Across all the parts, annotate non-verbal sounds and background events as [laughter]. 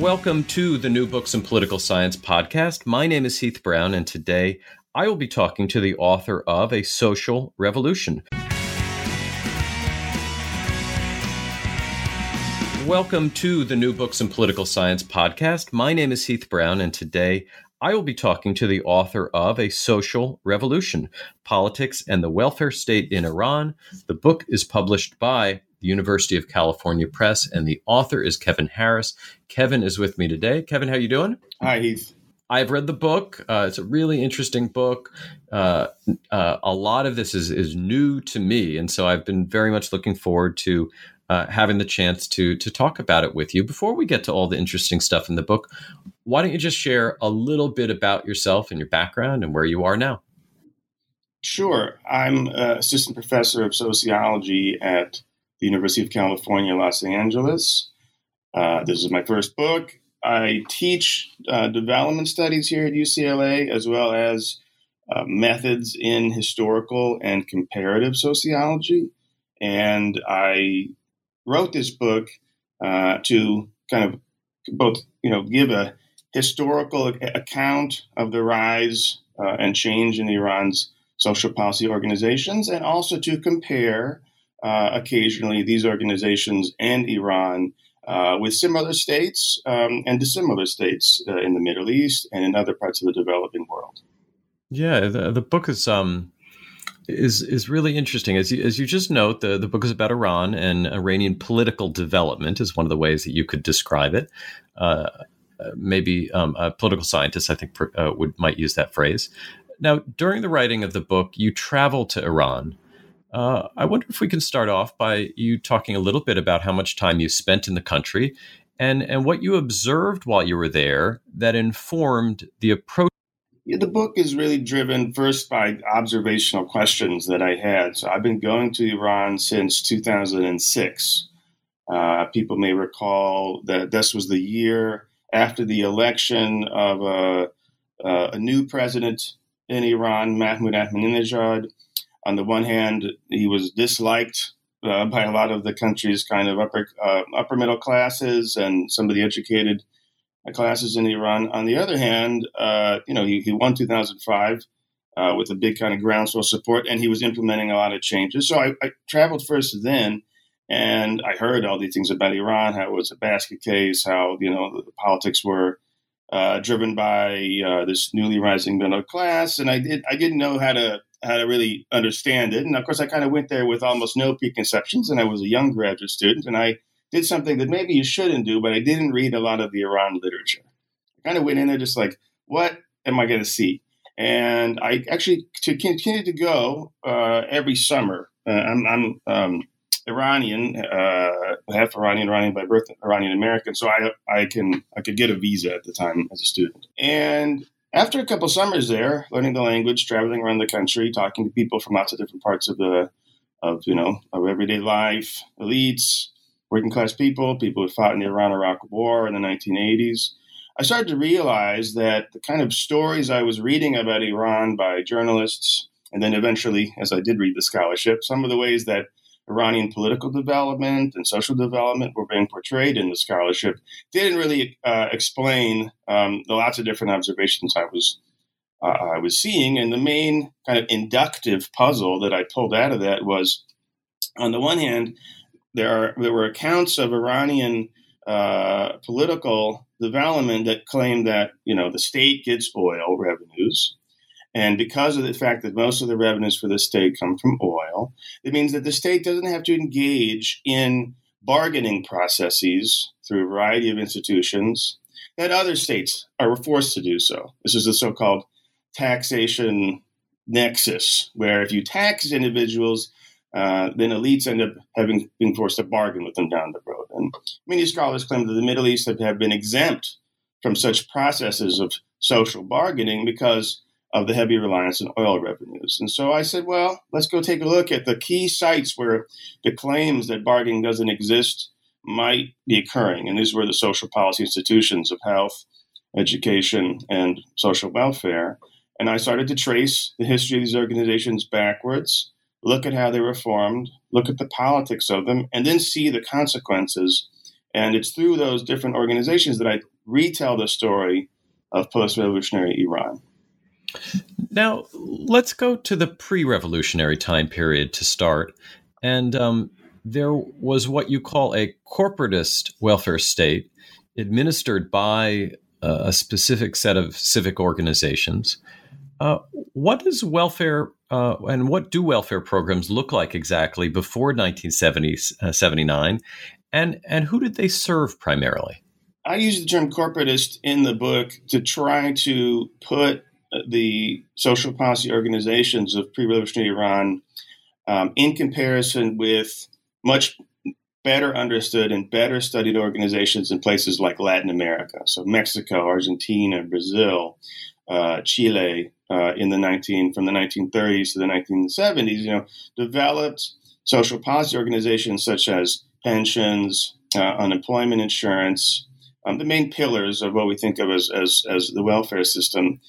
Welcome to the New Books in Political Science podcast. My name is Heath Brown, and today I will be talking to the author of A Social Revolution. Welcome to the New Books in Political Science podcast. My name is Heath Brown, and today I will be talking to the author of A Social Revolution Politics and the Welfare State in Iran. The book is published by the University of California Press, and the author is Kevan Harris. Kevan is with me today. Kevan, how are you doing? Hi, Heath. I've read the book. Uh, it's a really interesting book. Uh, uh, a lot of this is is new to me, and so I've been very much looking forward to uh, having the chance to to talk about it with you. Before we get to all the interesting stuff in the book, why don't you just share a little bit about yourself and your background and where you are now? Sure. I'm assistant professor of sociology at the University of California, Los Angeles. Uh, this is my first book. I teach uh, development studies here at UCLA, as well as uh, methods in historical and comparative sociology. And I wrote this book uh, to kind of both, you know, give a historical account of the rise uh, and change in Iran's social policy organizations, and also to compare uh, occasionally these organizations and Iran uh, with similar states um, and dissimilar states uh, in the Middle East and in other parts of the developing world. Yeah, the, the book is um, is is really interesting. As you, as you just note, the, the book is about Iran and Iranian political development is one of the ways that you could describe it. Uh, uh maybe um, a political scientist, I think, would might use that phrase. Now, during the writing of the book, you travel to Iran. Uh, I wonder if we can start off by you talking a little bit about how much time you spent in the country and, and what you observed while you were there that informed the approach. Yeah, the book is really driven first by observational questions that I had. So I've been going to Iran since 2006. Uh, people may recall that this was the year after the election of a, a new president in Iran, Mahmoud Ahmadinejad on the one hand, he was disliked uh, by a lot of the country's kind of upper uh, upper middle classes and some of the educated classes in Iran. On the other hand, uh, you know, he, he won 2005 uh, with a big kind of groundswell support, and he was implementing a lot of changes. So I, I traveled first then, and I heard all these things about Iran, how it was a basket case, how you know the, the politics were. Uh, driven by uh, this newly rising middle class, and I did I didn't know how to how to really understand it. And of course, I kind of went there with almost no preconceptions, and I was a young graduate student, and I did something that maybe you shouldn't do, but I didn't read a lot of the Iran literature. I kind of went in there just like, what am I going to see? And I actually to continue to go uh, every summer. Uh, I'm, I'm um, Iranian, uh, half Iranian, Iranian by birth, Iranian American, so I I can I could get a visa at the time as a student, and after a couple summers there, learning the language, traveling around the country, talking to people from lots of different parts of the of you know of everyday life, elites, working class people, people who fought in the Iran-Iraq War in the 1980s, I started to realize that the kind of stories I was reading about Iran by journalists, and then eventually, as I did read the scholarship, some of the ways that Iranian political development and social development were being portrayed in the scholarship didn't really uh, explain um, the lots of different observations I was uh, I was seeing. And the main kind of inductive puzzle that I pulled out of that was, on the one hand, there are there were accounts of Iranian uh, political development that claimed that you know the state gets oil revenues and because of the fact that most of the revenues for the state come from oil, it means that the state doesn't have to engage in bargaining processes through a variety of institutions that other states are forced to do so. This is the so called taxation nexus, where if you tax individuals, uh, then elites end up having been forced to bargain with them down the road. And many scholars claim that the Middle East have, have been exempt from such processes of social bargaining because of the heavy reliance on oil revenues. And so I said, well, let's go take a look at the key sites where the claims that bargaining doesn't exist might be occurring. And these were the social policy institutions of health, education, and social welfare. And I started to trace the history of these organizations backwards, look at how they were formed, look at the politics of them, and then see the consequences. And it's through those different organizations that I retell the story of post revolutionary Iran. Now, let's go to the pre revolutionary time period to start. And um, there was what you call a corporatist welfare state administered by uh, a specific set of civic organizations. Uh, what does welfare uh, and what do welfare programs look like exactly before 1979? Uh, and, and who did they serve primarily? I use the term corporatist in the book to try to put the social policy organizations of pre-revolutionary Iran um, in comparison with much better understood and better studied organizations in places like Latin America, so Mexico, Argentina, Brazil, uh, Chile, uh, in the 19 from the 1930s to the 1970s, you know, developed social policy organizations such as pensions, uh, unemployment insurance, um, the main pillars of what we think of as as, as the welfare system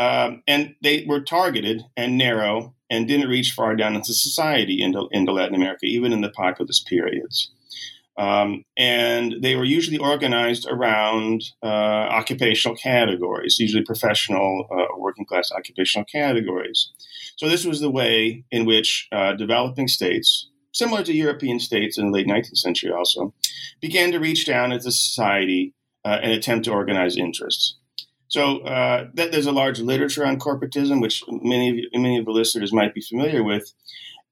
um, and they were targeted and narrow and didn't reach far down into society into, into Latin America, even in the populous periods. Um, and they were usually organized around uh, occupational categories, usually professional, uh, working class occupational categories. So, this was the way in which uh, developing states, similar to European states in the late 19th century also, began to reach down into society uh, and attempt to organize interests. So uh, that, there's a large literature on corporatism, which many of you, many of the listeners might be familiar with.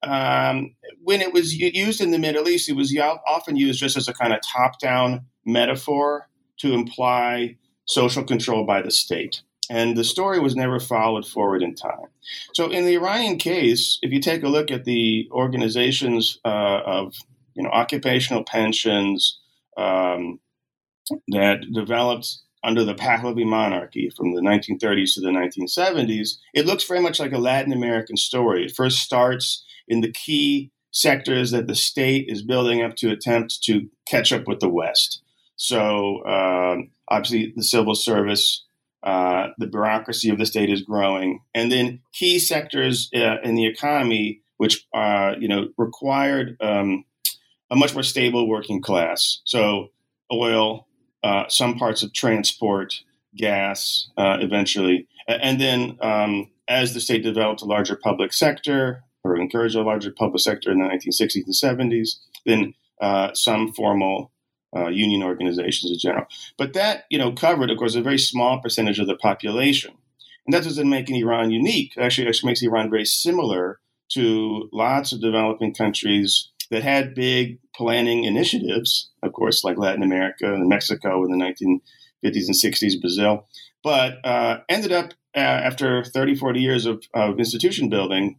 Um, when it was used in the Middle East, it was often used just as a kind of top-down metaphor to imply social control by the state. And the story was never followed forward in time. So, in the Iranian case, if you take a look at the organizations uh, of you know occupational pensions um, that developed under the Pahlavi monarchy from the 1930s to the 1970s, it looks very much like a Latin American story. It first starts in the key sectors that the state is building up to attempt to catch up with the West. So, um, obviously, the civil service, uh, the bureaucracy of the state is growing, and then key sectors uh, in the economy, which uh, you know required um, a much more stable working class. So, oil, uh, some parts of transport, gas, uh, eventually. And then um, as the state developed a larger public sector or encouraged a larger public sector in the 1960s and 70s, then uh, some formal uh, union organizations in general. But that, you know, covered, of course, a very small percentage of the population. And that doesn't make Iran unique. Actually, It actually, actually makes Iran very similar to lots of developing countries that had big planning initiatives, of course, like Latin America and Mexico in the 1950s and 60s, Brazil, but uh, ended up uh, after 30, 40 years of, of institution building,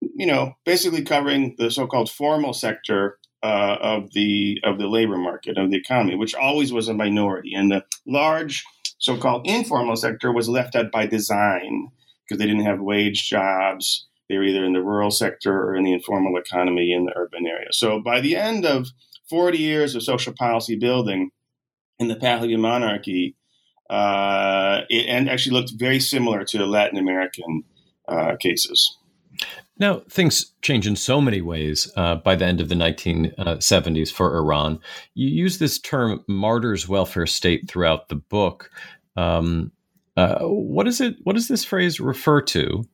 you know, basically covering the so-called formal sector uh, of the of the labor market of the economy, which always was a minority, and the large so-called informal sector was left out by design because they didn't have wage jobs they were either in the rural sector or in the informal economy in the urban area. So by the end of 40 years of social policy building in the Pahlavi monarchy, uh, it and actually looked very similar to Latin American uh, cases. Now, things change in so many ways uh, by the end of the 1970s for Iran. You use this term martyrs welfare state throughout the book. Um, uh, what, is it, what does this phrase refer to?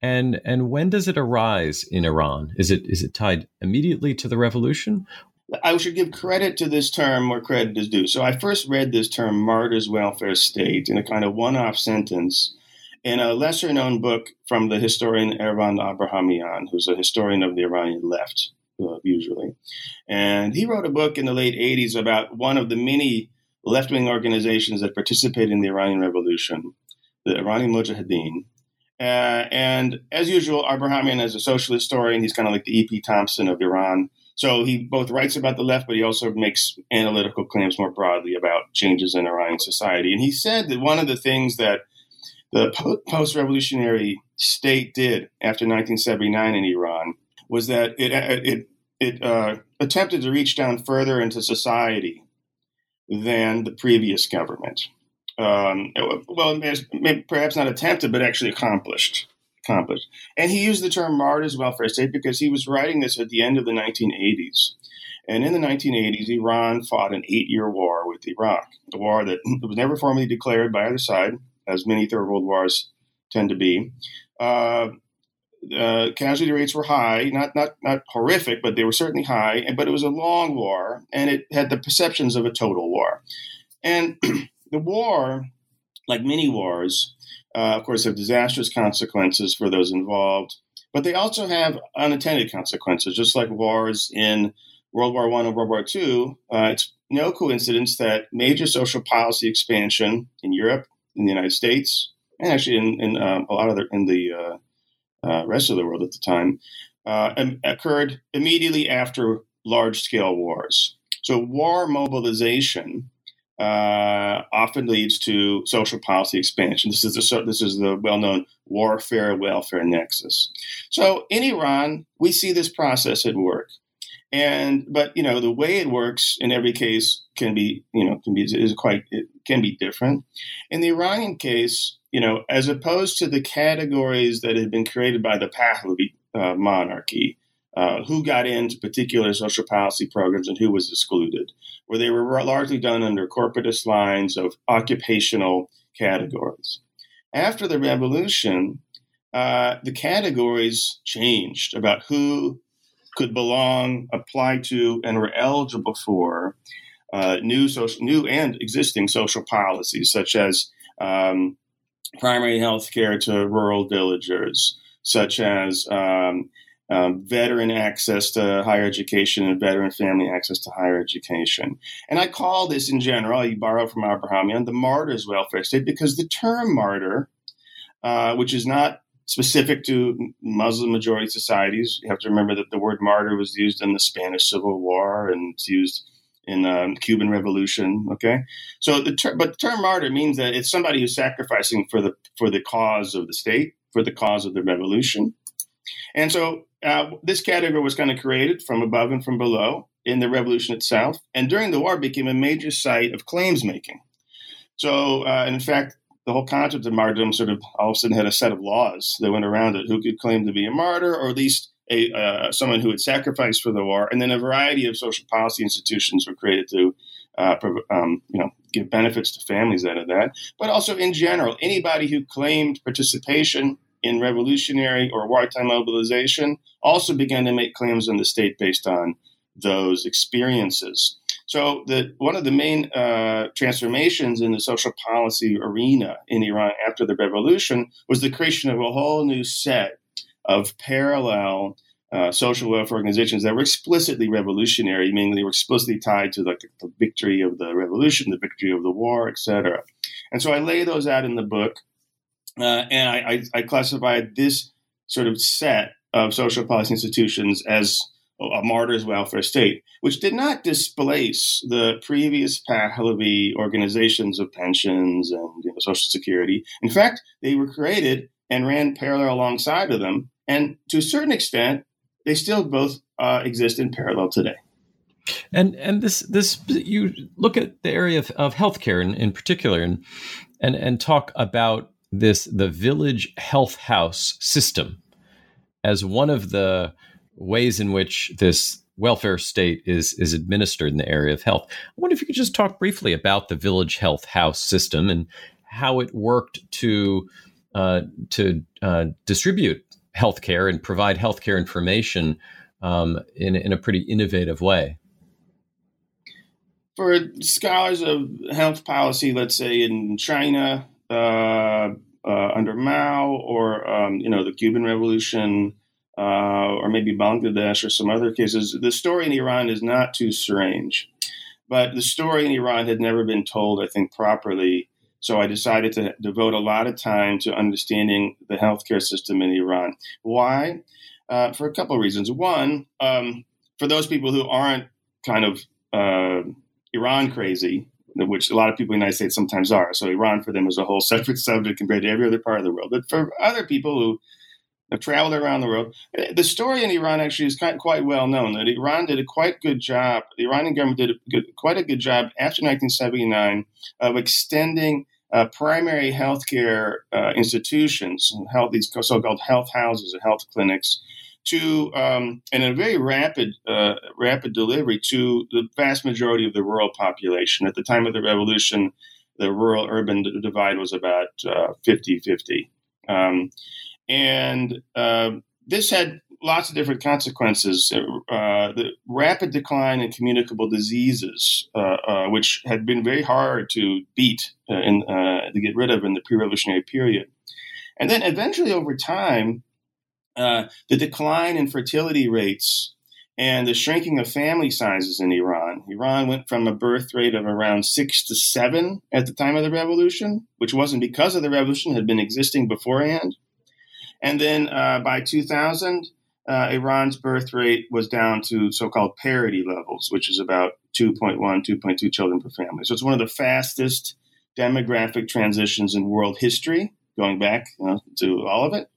And and when does it arise in Iran? Is it is it tied immediately to the revolution? I should give credit to this term where credit is due. So I first read this term "martyrs welfare state" in a kind of one-off sentence in a lesser-known book from the historian Ervand Abrahamian, who's a historian of the Iranian left, uh, usually, and he wrote a book in the late '80s about one of the many left-wing organizations that participated in the Iranian Revolution, the Iranian Mujahideen Uh, and as usual, Abrahamian is a socialist historian. He's kind of like the E.P. Thompson of Iran. So he both writes about the left, but he also makes analytical claims more broadly about changes in Iranian society. And he said that one of the things that the post revolutionary state did after 1979 in Iran was that it, it, it uh, attempted to reach down further into society than the previous government. Um, well, perhaps not attempted, but actually accomplished. Accomplished. And he used the term martyrs welfare state because he was writing this at the end of the 1980s. And in the 1980s, Iran fought an eight year war with Iraq, a war that [clears throat] was never formally declared by either side, as many Third World Wars tend to be. Uh, uh, casualty rates were high, not not not horrific, but they were certainly high. But it was a long war, and it had the perceptions of a total war. And [clears throat] the war, like many wars, uh, of course, have disastrous consequences for those involved, but they also have unintended consequences, just like wars in World War One and World War Two. Uh, it's no coincidence that major social policy expansion in Europe, in the United States, and actually in, in um, a lot of the, in the uh, uh, rest of the world at the time, uh, occurred immediately after large scale wars. So, war mobilization uh, often leads to social policy expansion. This is the, this is the well known warfare welfare nexus. So, in Iran, we see this process at work. And but you know the way it works in every case can be you know can be is quite it can be different. In the Iranian case, you know, as opposed to the categories that had been created by the Pahlavi uh, monarchy, uh, who got into particular social policy programs and who was excluded, where they were largely done under corporatist lines of occupational categories. After the revolution, uh, the categories changed about who could belong, apply to, and were eligible for uh, new social, new and existing social policies, such as um, primary health care to rural villagers, such as um, um, veteran access to higher education and veteran family access to higher education. And I call this in general, you borrow from Abrahamian, the martyr's welfare state because the term martyr, uh, which is not specific to Muslim majority societies, you have to remember that the word martyr was used in the Spanish Civil War and it's used in um, Cuban Revolution. Okay, so the ter- but the term martyr means that it's somebody who's sacrificing for the for the cause of the state, for the cause of the revolution, and so uh, this category was kind of created from above and from below in the revolution itself, and during the war became a major site of claims making. So, uh, in fact, the whole concept of martyrdom sort of all of a sudden had a set of laws that went around it who could claim to be a martyr, or at least a uh, someone who had sacrificed for the war, and then a variety of social policy institutions were created to, uh, um, you know, give benefits to families out of that. But also in general, anybody who claimed participation in revolutionary or wartime mobilization also began to make claims on the state based on those experiences. So the one of the main uh, transformations in the social policy arena in Iran after the revolution was the creation of a whole new set of parallel uh, social welfare organizations that were explicitly revolutionary, meaning they were explicitly tied to like the victory of the revolution, the victory of the war, etc. And so I lay those out in the book, uh, and I, I, I classified this sort of set of social policy institutions as a martyr's welfare state, which did not displace the previous Pahlavi organizations of pensions and you know, social security. In fact, they were created and ran parallel alongside of them and to a certain extent, they still both uh, exist in parallel today. And and this this you look at the area of, of healthcare in, in particular and and and talk about this the village health house system as one of the ways in which this welfare state is is administered in the area of health. I wonder if you could just talk briefly about the village health house system and how it worked to uh, to uh, distribute healthcare and provide healthcare information um, in, in a pretty innovative way. For scholars of health policy, let's say in China uh, uh, under Mao, or um, you know the Cuban Revolution, uh, or maybe Bangladesh, or some other cases, the story in Iran is not too strange. But the story in Iran had never been told, I think, properly So I decided to devote a lot of time to understanding the healthcare system in Iran. Why? Uh, for a couple of reasons. One, um, for those people who aren't kind of uh, Iran crazy, which a lot of people in the United States sometimes are. So Iran for them is a whole [laughs] separate subject compared to every other part of the world. But for other people who have traveled around the world, eh, the story in Iran actually is quite, well known. That Iran did a quite good job. The Iranian government did a good, quite a good job after 1979 of extending uh, primary healthcare uh, institutions, health, these so-called health houses and health clinics, to um, and a very rapid uh, rapid delivery to the vast majority of the rural population. At the time of the revolution, the rural urban divide was about uh, 50 50. Um, and uh, this had lots of different consequences. Uh, the rapid decline in communicable diseases, uh, uh, which had been very hard to beat and to get rid of in the pre revolutionary period. And then eventually, over time, uh, the decline in fertility rates and the shrinking of family sizes in Iran. Iran went from a birth rate of around six to seven at the time of the revolution, which wasn't because of the revolution, had been existing beforehand. And then uh, by 2000, uh, Iran's birth rate was down to so called parity levels, which is about 2.1, 2.2 children per family. So it's one of the fastest demographic transitions in world history, going back you know, to all of it.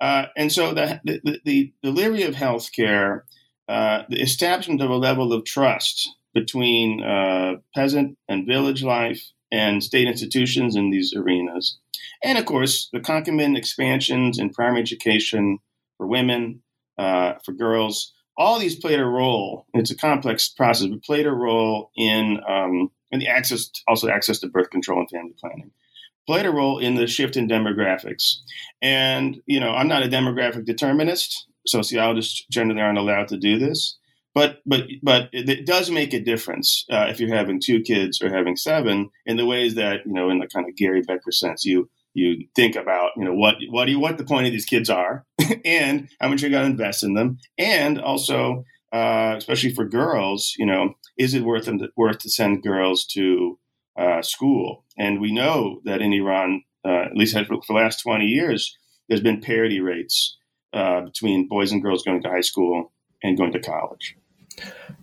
Uh, and so the, the, the, delivery of healthcare, uh, the establishment of a level of trust between uh, peasant and village life and state institutions in these arenas. And of course, the concomitant expansions in primary education for women, uh, for girls, all these played a role. It's a complex process, but played a role in um, the access, also access to birth control and family planning played a role in the shift in demographics. And, you know, I'm not a demographic determinist. Sociologists generally aren't allowed to do this. But, but, but it, does make a difference uh, if you're having two kids or having seven in the ways that, you know, in the kind of Gary Becker sense, you, you think about, you know, what, what do you, what the point of these kids are [laughs] and how much you're going to invest in them. And also, uh, especially for girls, you know, is it worth them to, worth to send girls to uh, school. And we know that in Iran, uh, at least for the last 20 years, there's been parity rates uh, between boys and girls going to high school and going to college.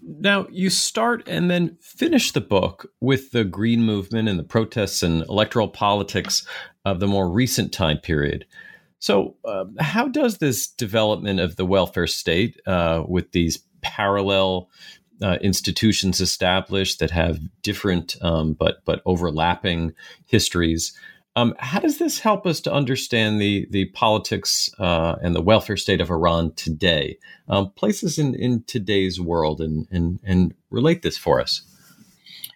Now, you start and then finish the book with the Green Movement and the protests and electoral politics of the more recent time period. So, uh, how does this development of the welfare state uh, with these parallel uh, institutions established that have different um, but but overlapping histories. Um, how does this help us to understand the the politics uh, and the welfare state of Iran today? Um, places in, in today's world and, and and relate this for us.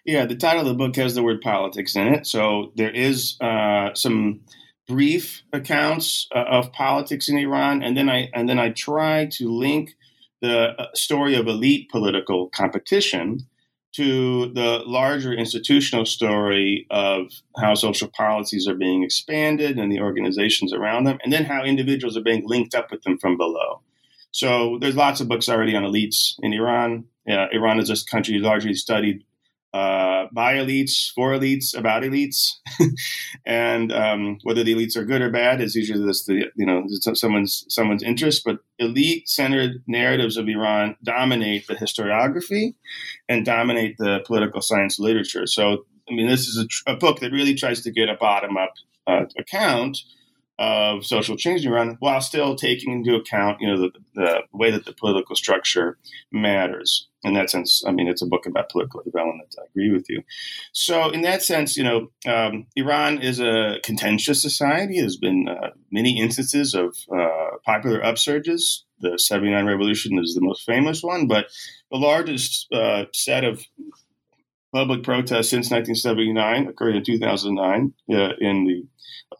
Yeah, the title of the book has the word politics in it, so there is uh, some brief accounts uh, of politics in Iran, and then I and then I try to link the uh, story of elite political competition to the larger institutional story of how social policies are being expanded and the organizations around them, and then how individuals are being linked up with them from below. So there's lots of books already on elites in Iran. Uh, Iran is a country largely studied uh, by elites, for elites, about elites, [laughs] and um, whether the elites are good or bad is usually this the you know someone's someone's interest. But elite-centered narratives of Iran dominate the historiography and dominate the political science literature. So I mean, this is a, a book that really tries to get a bottom-up uh, account of social change in Iran while still taking into account, you know, the, the way that the political structure matters. In that sense, I mean, it's a book about political development. I agree with you. So, in that sense, you know, um, Iran is a contentious society. There's been uh, many instances of uh, popular upsurges. The 79 revolution is the most famous one, but the largest uh, set of public protests since 1979 occurred in 2009 uh, in the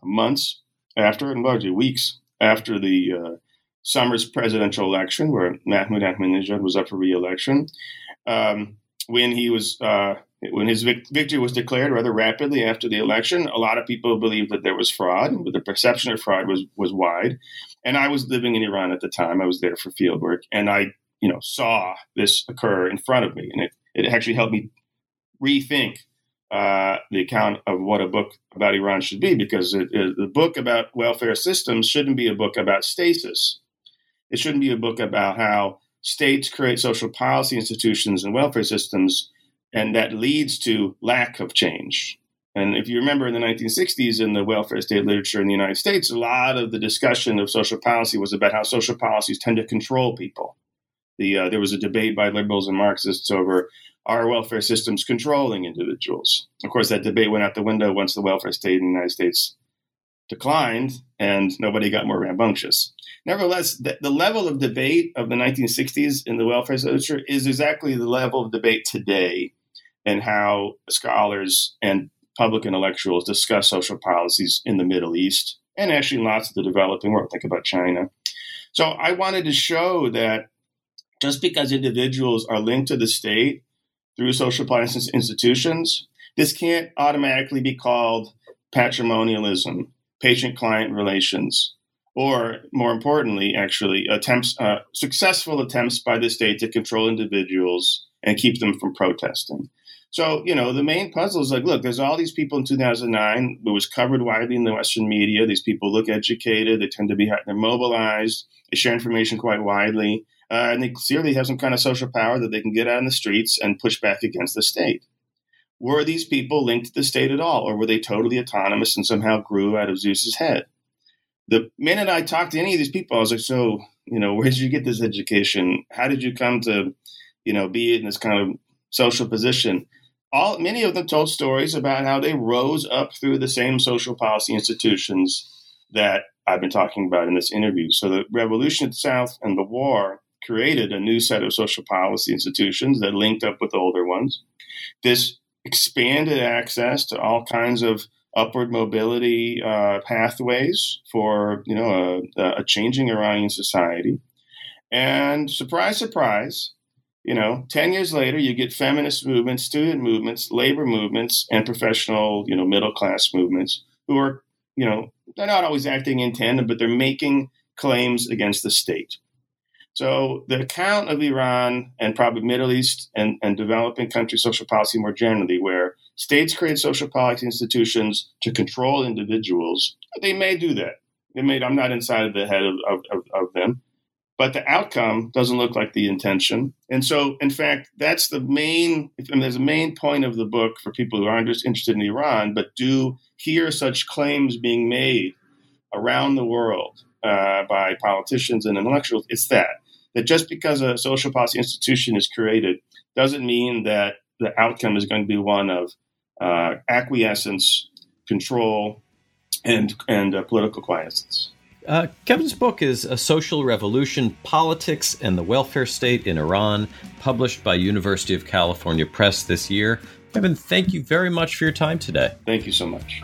months after, and largely weeks after the uh, summer's presidential election, where Mahmoud Ahmadinejad was up for re-election, um, when he was uh, when his vic- victory was declared rather rapidly after the election, a lot of people believed that there was fraud, but the perception of fraud was was wide. And I was living in Iran at the time; I was there for field work, and I, you know, saw this occur in front of me, and it it actually helped me rethink uh, the account of what a book about Iran should be, because it, it, the book about welfare systems shouldn't be a book about stasis. It shouldn't be a book about how states create social policy institutions and welfare systems, and that leads to lack of change. And if you remember in the 1960s in the welfare state literature in the United States, a lot of the discussion of social policy was about how social policies tend to control people. The, uh, there was a debate by liberals and Marxists over our welfare systems controlling individuals? Of course, that debate went out the window once the welfare state in the United States declined and nobody got more rambunctious. Nevertheless, the, the, level of debate of the 1960s in the welfare literature is exactly the level of debate today and how scholars and public intellectuals discuss social policies in the Middle East and actually lots of the developing world. Think about China. So I wanted to show that just because individuals are linked to the state through social policy institutions, this can't automatically be called patrimonialism, patron client relations, or more importantly, actually, attempts, uh, successful attempts by the state to control individuals and keep them from protesting. So, you know, the main puzzle is like, look, there's all these people in 2009. It was covered widely in the Western media. These people look educated. They tend to be, they're mobilized. They share information quite widely. Uh, and they clearly have some kind of social power that they can get out in the streets and push back against the state. Were these people linked to the state at all, or were they totally autonomous and somehow grew out of Zeus's head? The minute I talked to any of these people, I was like, so, you know, [laughs] where did you get this education? How did you come to, you know, be in this kind of social position? All many of them told stories about how they rose up through the same social policy institutions that I've been talking about in this interview. So the revolution itself and the war created a new set of social policy institutions that linked up with older ones. This expanded access to all kinds of upward mobility uh, pathways for you know a, a, changing Iranian society. And surprise, surprise, you know, ten years later, you get feminist movements, student movements, labor movements, and professional, you know, middle class movements who are, you know, they're not always acting in tandem, but they're making claims against the state. So the account of Iran and probably Middle East and, and developing country social policy more generally, where states create social policy institutions to control individuals, they may do that. They may, I'm not inside of the head of, of, of them, but the outcome doesn't look like the intention. And so, in fact, that's the main, and there's a main point of the book for people who aren't just interested in Iran, but do hear such claims being made around the world uh, by politicians and intellectuals, it's that that just because a social policy institution is created doesn't mean that the outcome is going to be one of uh, acquiescence, control, and and uh, political quiescence. Uh, Kevan's book is A Social Revolution Politics and the Welfare State in Iran, published by University of California Press this year. Kevan, thank you very much for your time today. Thank you so much.